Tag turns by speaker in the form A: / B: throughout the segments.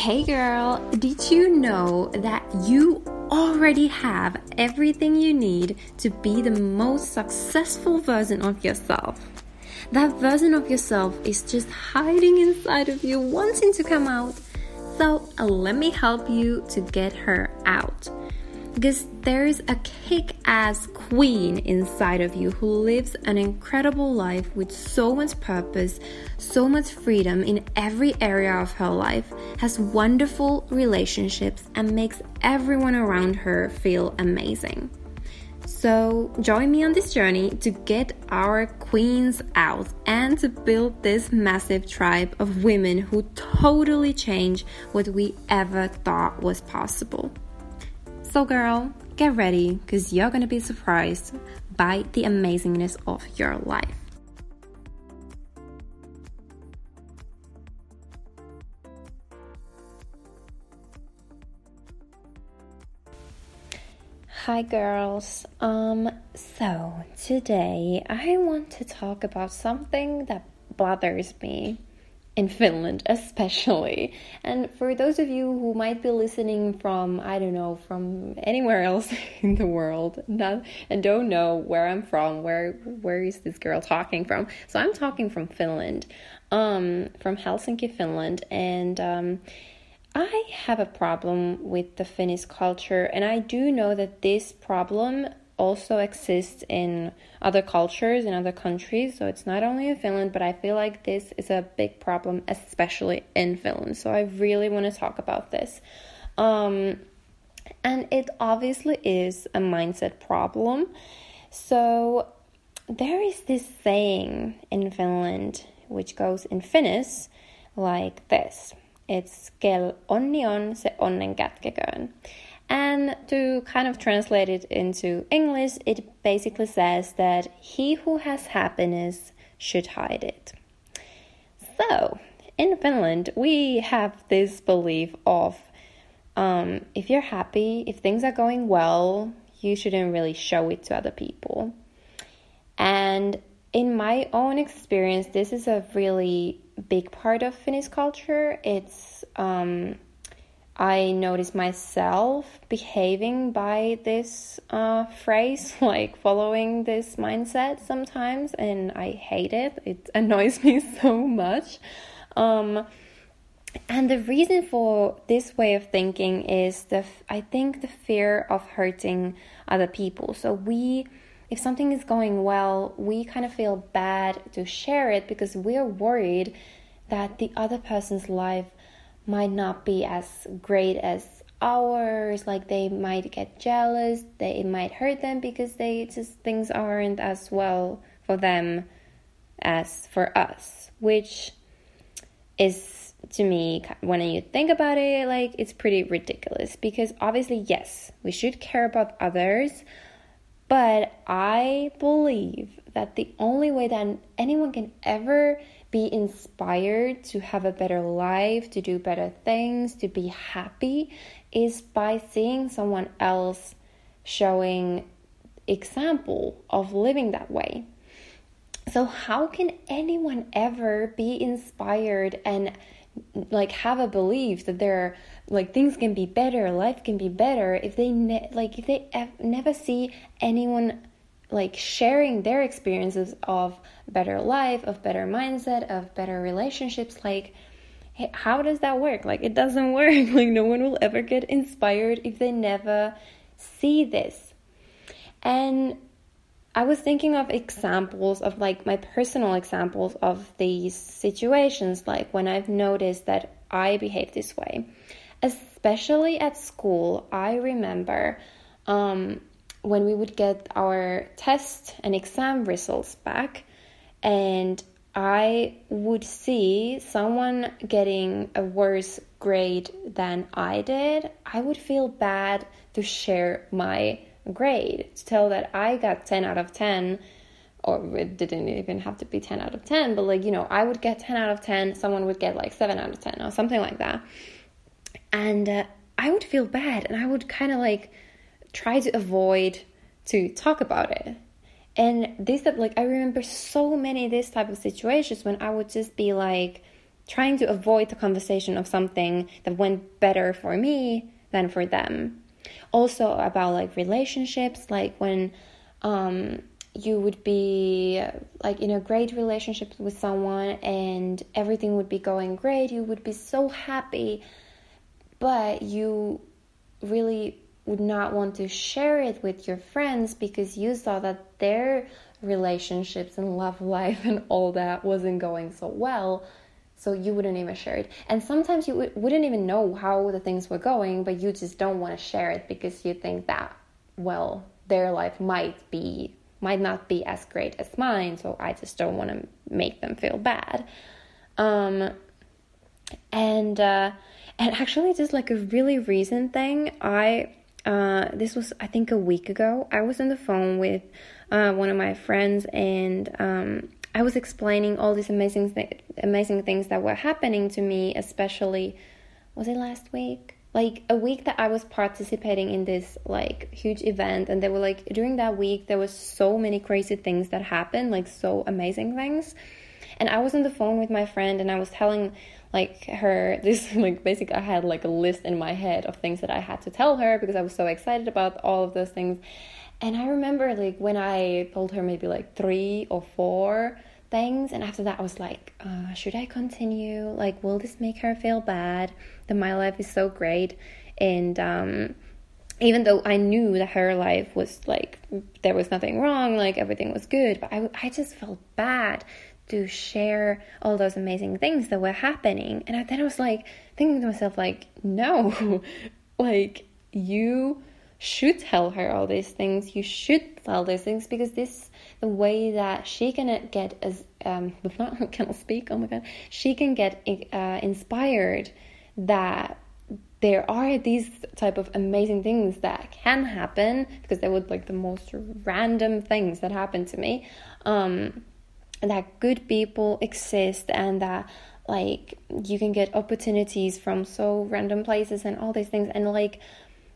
A: Hey girl, did you know that you already have everything you need to be the most successful version of yourself? That version of yourself is just hiding inside of you, wanting to come out. So, uh, let me help you to get her out because there is a kick ass queen inside of you who lives an incredible life with so much purpose, so much freedom in every area of her life, has wonderful relationships, and makes everyone around her feel amazing. So, join me on this journey to get our queens out and to build this massive tribe of women who totally change what we ever thought was possible. So, girl, get ready because you're gonna be surprised by the amazingness of your life. Hi girls. Um so today I want to talk about something that bothers me in Finland, especially. And for those of you who might be listening from, I don't know, from anywhere else in the world, not, and don't know where I'm from, where where is this girl talking from? So I'm talking from Finland, um, from Helsinki, Finland, and um, I have a problem with the Finnish culture, and I do know that this problem also exists in other cultures in other countries. So it's not only in Finland, but I feel like this is a big problem, especially in Finland. So I really want to talk about this. Um, and it obviously is a mindset problem. So there is this saying in Finland which goes in Finnish like this. It's kel onni on, se onnen kätkeköön. And to kind of translate it into English, it basically says that he who has happiness should hide it. So, in Finland, we have this belief of um, if you're happy, if things are going well, you shouldn't really show it to other people. And in my own experience, this is a really big part of Finnish culture. It's um, I notice myself behaving by this uh, phrase, like following this mindset sometimes, and I hate it. It annoys me so much. Um, and the reason for this way of thinking is the I think the fear of hurting other people. So we if something is going well, we kind of feel bad to share it because we're worried that the other person's life might not be as great as ours. Like they might get jealous they it might hurt them because they just things aren't as well for them as for us which is to me when you think about it like it's pretty ridiculous because obviously yes we should care about others but i believe that the only way that anyone can ever be inspired to have a better life, to do better things, to be happy is by seeing someone else showing example of living that way. So how can anyone ever be inspired and like have a belief that there like things can be better, life can be better if they ne- like if they ev- never see anyone like sharing their experiences of better life, of better mindset, of better relationships, like how does that work? Like it doesn't work. Like no one will ever get inspired if they never see this. And I was thinking of examples of like my personal examples of these situations, like when I've noticed that I behave this way. Especially at school, I remember um, when we would get our test and exam results back, and I would see someone getting a worse grade than I did, I would feel bad to share my grade, to tell that I got 10 out of 10, or it didn't even have to be 10 out of 10, but like, you know, I would get 10 out of 10, someone would get like 7 out of 10, or something like that. And uh, I would feel bad, and I would kind of like try to avoid to talk about it and this like i remember so many this type of situations when i would just be like trying to avoid the conversation of something that went better for me than for them. Also about like relationships, like when um, you would be like in a great relationship with someone and everything would be going great, you would be so happy, but you really would not want to share it with your friends because you saw that their relationships and love life and all that wasn't going so well so you wouldn't even share it. And sometimes you w- wouldn't even know how the things were going but you just don't want to share it because you think that well their life might be might not be as great as mine so i just don't want to make them feel bad. Um and uh and actually just like a really recent thing i uh this was i think a week ago i was on the phone with uh, one of my friends, and um, I was explaining all these amazing th- amazing things that were happening to me, especially was it last week? Like a week that I was participating in this like huge event, and they were like during that week there was so many crazy things that happened, like so amazing things. And I was on the phone with my friend, and I was telling like her this like basically I had like a list in my head of things that I had to tell her because I was so excited about all of those things and I remember like when I told her maybe like three or four things, and after that I was like, uh, should I continue? Like, will this make her feel bad? That my life is so great, and um, even though I knew that her life was like there was nothing wrong, like everything was good, but I I just felt bad to share all those amazing things that were happening, and then I was like thinking to myself like, no, like you should tell her all these things. You should tell those things because this the way that she can get as um not cannot speak. Oh my god, she can get uh, inspired that there are these type of amazing things that can happen because they were like the most random things that happened to me. Um, that good people exist and that like you can get opportunities from so random places and all these things. And like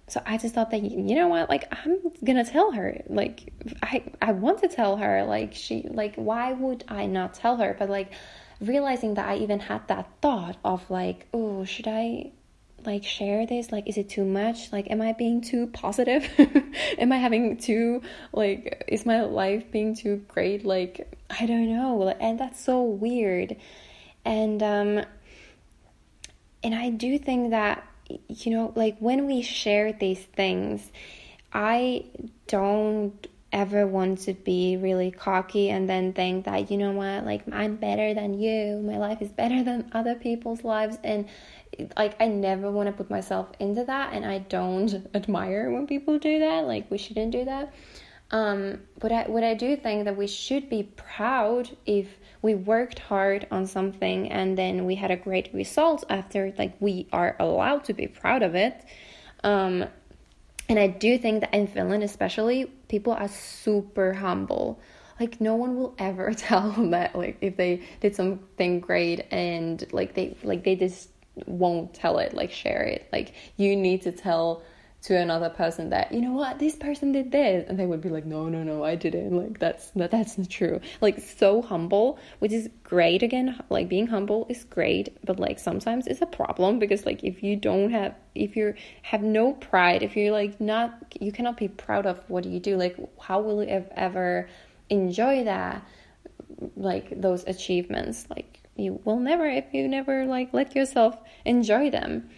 A: so I just thought that you know what? Like I'm to tell her. Like I I want to tell her. Like she like why would I not tell her? But like realizing that I even had that thought of like oh should I like share this? Like is it too much? Like am I being too positive? Am I having too like is my life being too great? Like I don't know and that's so weird and um and I do think that you know, like when we share these things, I don't ever want to be really cocky and then think that, you know what, like I'm better than you, my life is better than other people's lives. And like, I never want to put myself into that. And I don't admire when people do that. Like, we shouldn't do that. Um, but I, what I do think that we should be proud if we worked hard on something and then we had a great result after like we are allowed to be proud of it. Um, and i do think that in finland especially people are super humble. Like no one will ever tell them that like if they did something great and like they like they just won't tell it like share it. Like you need to tell to another person that you know what? This person did this. And they would be like no no no i didn't. Like that's that, that's not true. Like so humble which is great. Again like being humble is great but like sometimes it's a problem because like if you don't have if you have no pride if you're like not you cannot be proud of what you do. Like how will you ever enjoy that like those achievements? Like you will never if you never like let yourself enjoy them.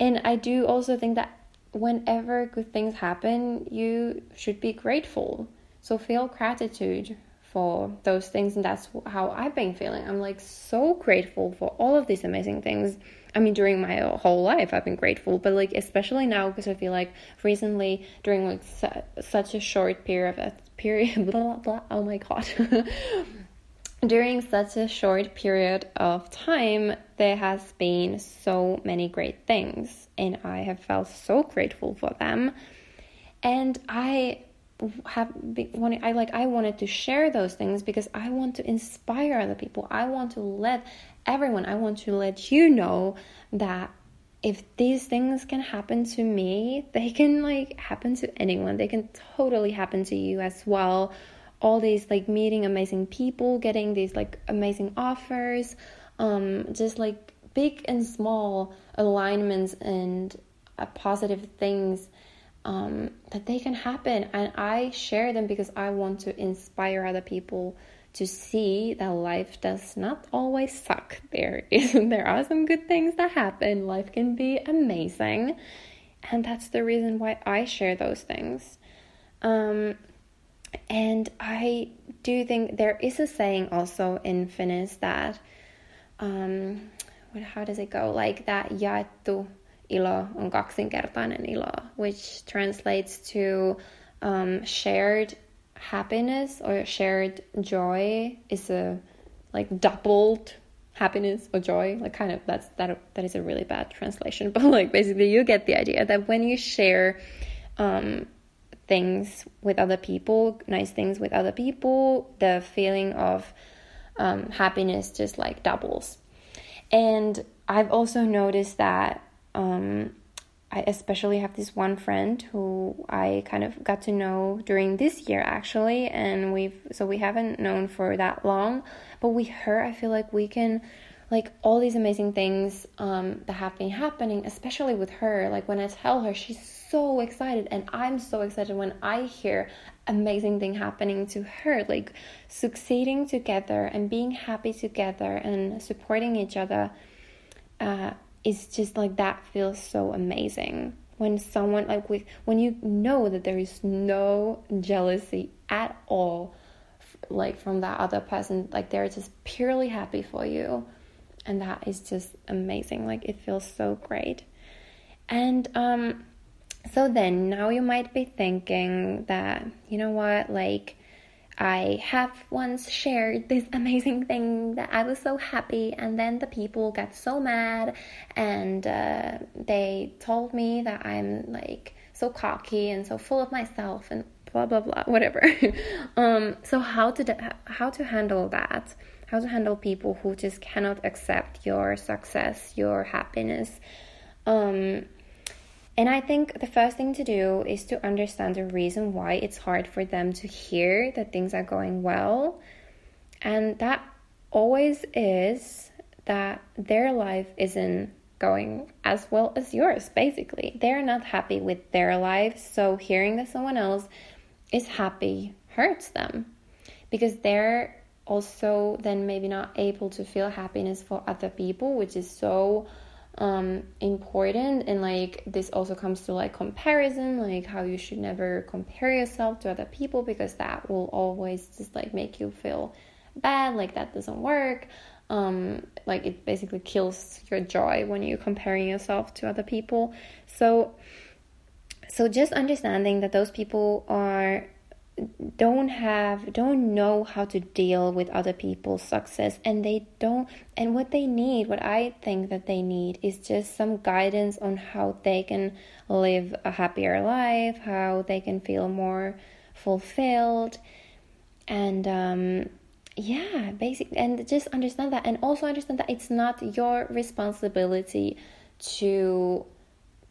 A: And i do also think that whenever good things happen, you should be grateful. So feel gratitude for those things, and that's how I've been feeling. I'm like so grateful for all of these amazing things. I mean, during my whole life, I've been grateful, but like especially now because I feel like recently, during like su- such a short period of period, blah blah blah. Oh my god. during such a short period of time, there has been so many great things and I have felt so grateful for them. And I have been wanting, I like I wanted to share those things because I want to inspire other people. I want to let everyone, I want to let you know that if these things can happen to me, they can like happen to anyone. They can totally happen to you as well. All these like meeting amazing people, getting these like amazing offers, um, just like big and small alignments and uh, positive things um, that they can happen. And I share them because I want to inspire other people to see that life does not always suck. There is there are some good things that happen. Life can be amazing. And that's the reason why I share those things. Um, and I do think there is a saying also in Finnish that um, what, how does it go? Like that jaettu ilo on kaksinkertainen ilo, which translates to um, shared happiness or shared joy is a like doubled happiness or joy like kind of that's that that is a really bad translation but like basically you get the idea that when you share um, things with other people nice things with other people the feeling of um, happiness just like doubles and i've also noticed that um, I especially have this one friend who I kind of got to know during this year actually, and we've so we haven't known for that long, but with her, I feel like we can like all these amazing things um, that have been happening, especially with her. Like when I tell her, she's so excited, and I'm so excited when I hear amazing thing happening to her, like succeeding together and being happy together and supporting each other. Uh, it's just like that feels so amazing. When someone like with when you know that there is no jealousy at all like from that other person like they're just purely happy for you. And that is just amazing. Like it feels so great. And um so then now you might be thinking that you know what like I have once shared this amazing thing that I was so happy, and then the people got so mad and uh, they told me that I'm like so cocky and so full of myself and blah blah blah, whatever. um, so how to how to handle that? How to handle people who just cannot accept your success, your happiness? Um, and I think the first thing to do is to understand the reason why it's hard for them to hear that things are going well. And that always is that their life isn't going as well as yours, basically. They're not happy with their life, so hearing that someone else is happy hurts them because they're also then maybe not able to feel happiness for other people, which is so um, important. And like this also comes to like comparison like how you should never compare yourself to other people because that will always just like make you feel bad like that doesn't work. Um, like it basically kills your joy when you're comparing yourself to other people. So so just understanding that those people are don't have don't know how to deal with other people's success and they don't and what they need what i think that they need is just some guidance on how they can live a happier life how they can feel more fulfilled and um yeah basic and just understand that and also understand that it's not your responsibility to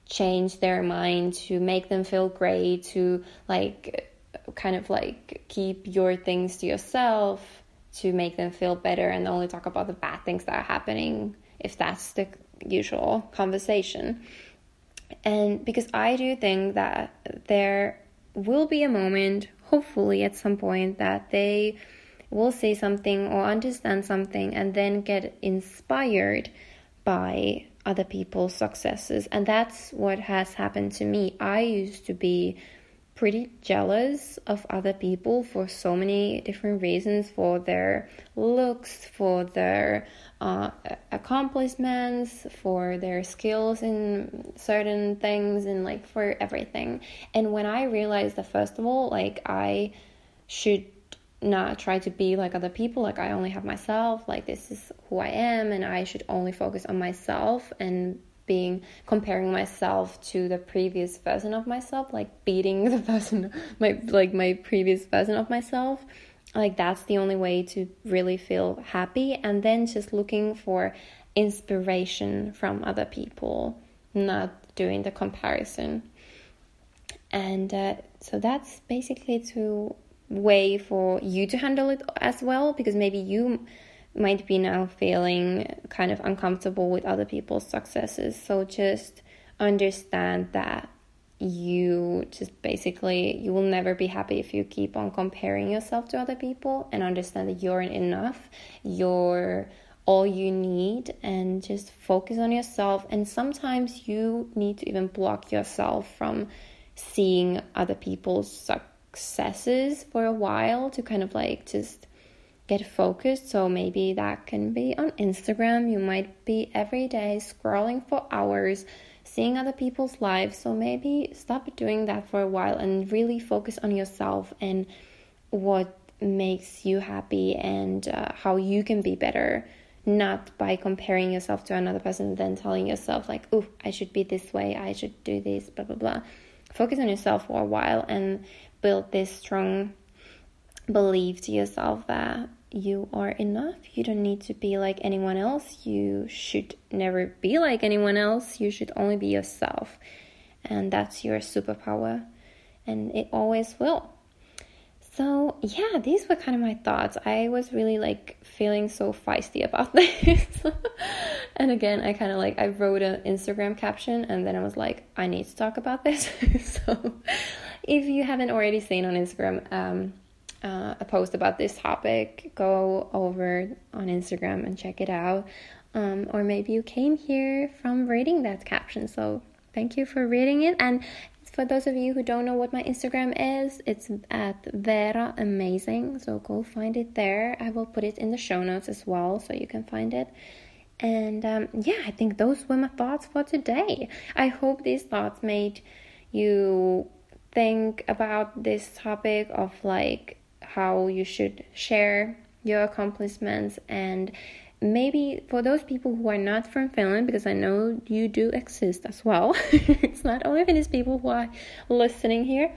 A: change their mind to make them feel great to like kind of like keep your things to yourself to make them feel better and only talk about the bad things that are happening if that's the usual conversation. And because I do think that there will be a moment, hopefully at some point, that they will say something or understand something and then get inspired by other people's successes. And that's what has happened to me. I used to be pretty jealous of other people for so many different reasons for their looks, for their uh, accomplishments, for their skills in certain things, and like for everything. And when I realized that, first of all, like I should not try to be like other people, like I only have myself, like this is who I am, and I should only focus on myself and being comparing myself to the previous version of myself like beating the person my like my previous version of myself like that's the only way to really feel happy. And then just looking for inspiration from other people not doing the comparison. And uh, so that's basically to way for you to handle it as well because maybe you might be now feeling kind of uncomfortable with other people's successes. So just understand that you just basically you will never be happy if you keep on comparing yourself to other people and understand that you're enough you're all you need and just focus on yourself and sometimes you need to even block yourself from seeing other people's successes for a while to kind of like just get focused so maybe that can be on Instagram you might be every day scrolling for hours seeing other people's lives. So maybe stop doing that for a while and really focus on yourself and what makes you happy and uh, how you can be better. Not by comparing yourself to another person, then telling yourself, like, oh, I should be this way, I should do this, blah, blah, blah. Focus on yourself for a while and build this strong belief to yourself that you are enough. You don't need to be like anyone else. You should never be like anyone else. You should only be yourself. And that's your superpower. And it always will. So, yeah, these were kind of my thoughts. I was really like feeling so feisty about this. and again, I kind of like I wrote an Instagram caption and then I was like, I need to talk about this. so, if you haven't already seen on Instagram, um, uh, a post about this topic, go over on Instagram and check it out. Um, or maybe you came here from reading that caption. So thank you for reading it. And for those of you who don't know what my Instagram is, it's at Vera Amazing. So go find it there. I will put it in the show notes as well so you can find it. And um, yeah, I think those were my thoughts for today. I hope these thoughts made you think about this topic of like how you should share your accomplishments and maybe for those people who are not from Finland, because I know you do exist as well, it's not only Finnish people who are listening here.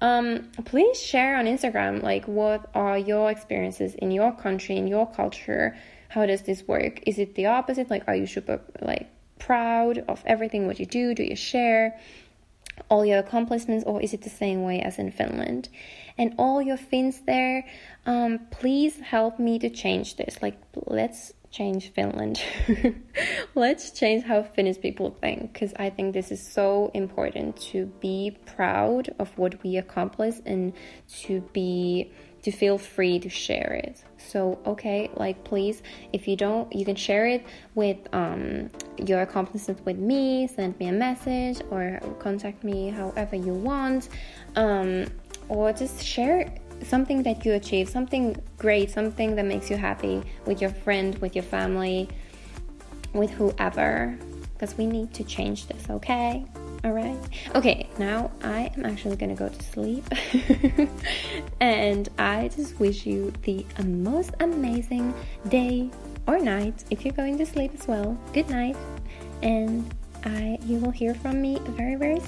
A: Um, please share on Instagram like what are your experiences in your country, in your culture. How does this work? Is it the opposite? Like, are you super like proud of everything what you do? Do you share all your accomplishments, or is it the same way as in Finland? And all your Finns there, um, please help me to change this. Like, let's change Finland. let's change how Finnish people think because I think this is so important to be proud of what we accomplish and to be to feel free to share it. So, okay, like please, if you don't, you can share it with um, your accomplishments with me, send me a message or contact me however you want. Um, or just share something that you achieve, something great, something that makes you happy with your friend, with your family, with whoever, because we need to change this, okay? All right. Okay, now I am actually gonna go to sleep. and I just wish you the most amazing day or night if you're going to sleep as well. Good night. And I you will hear from me very very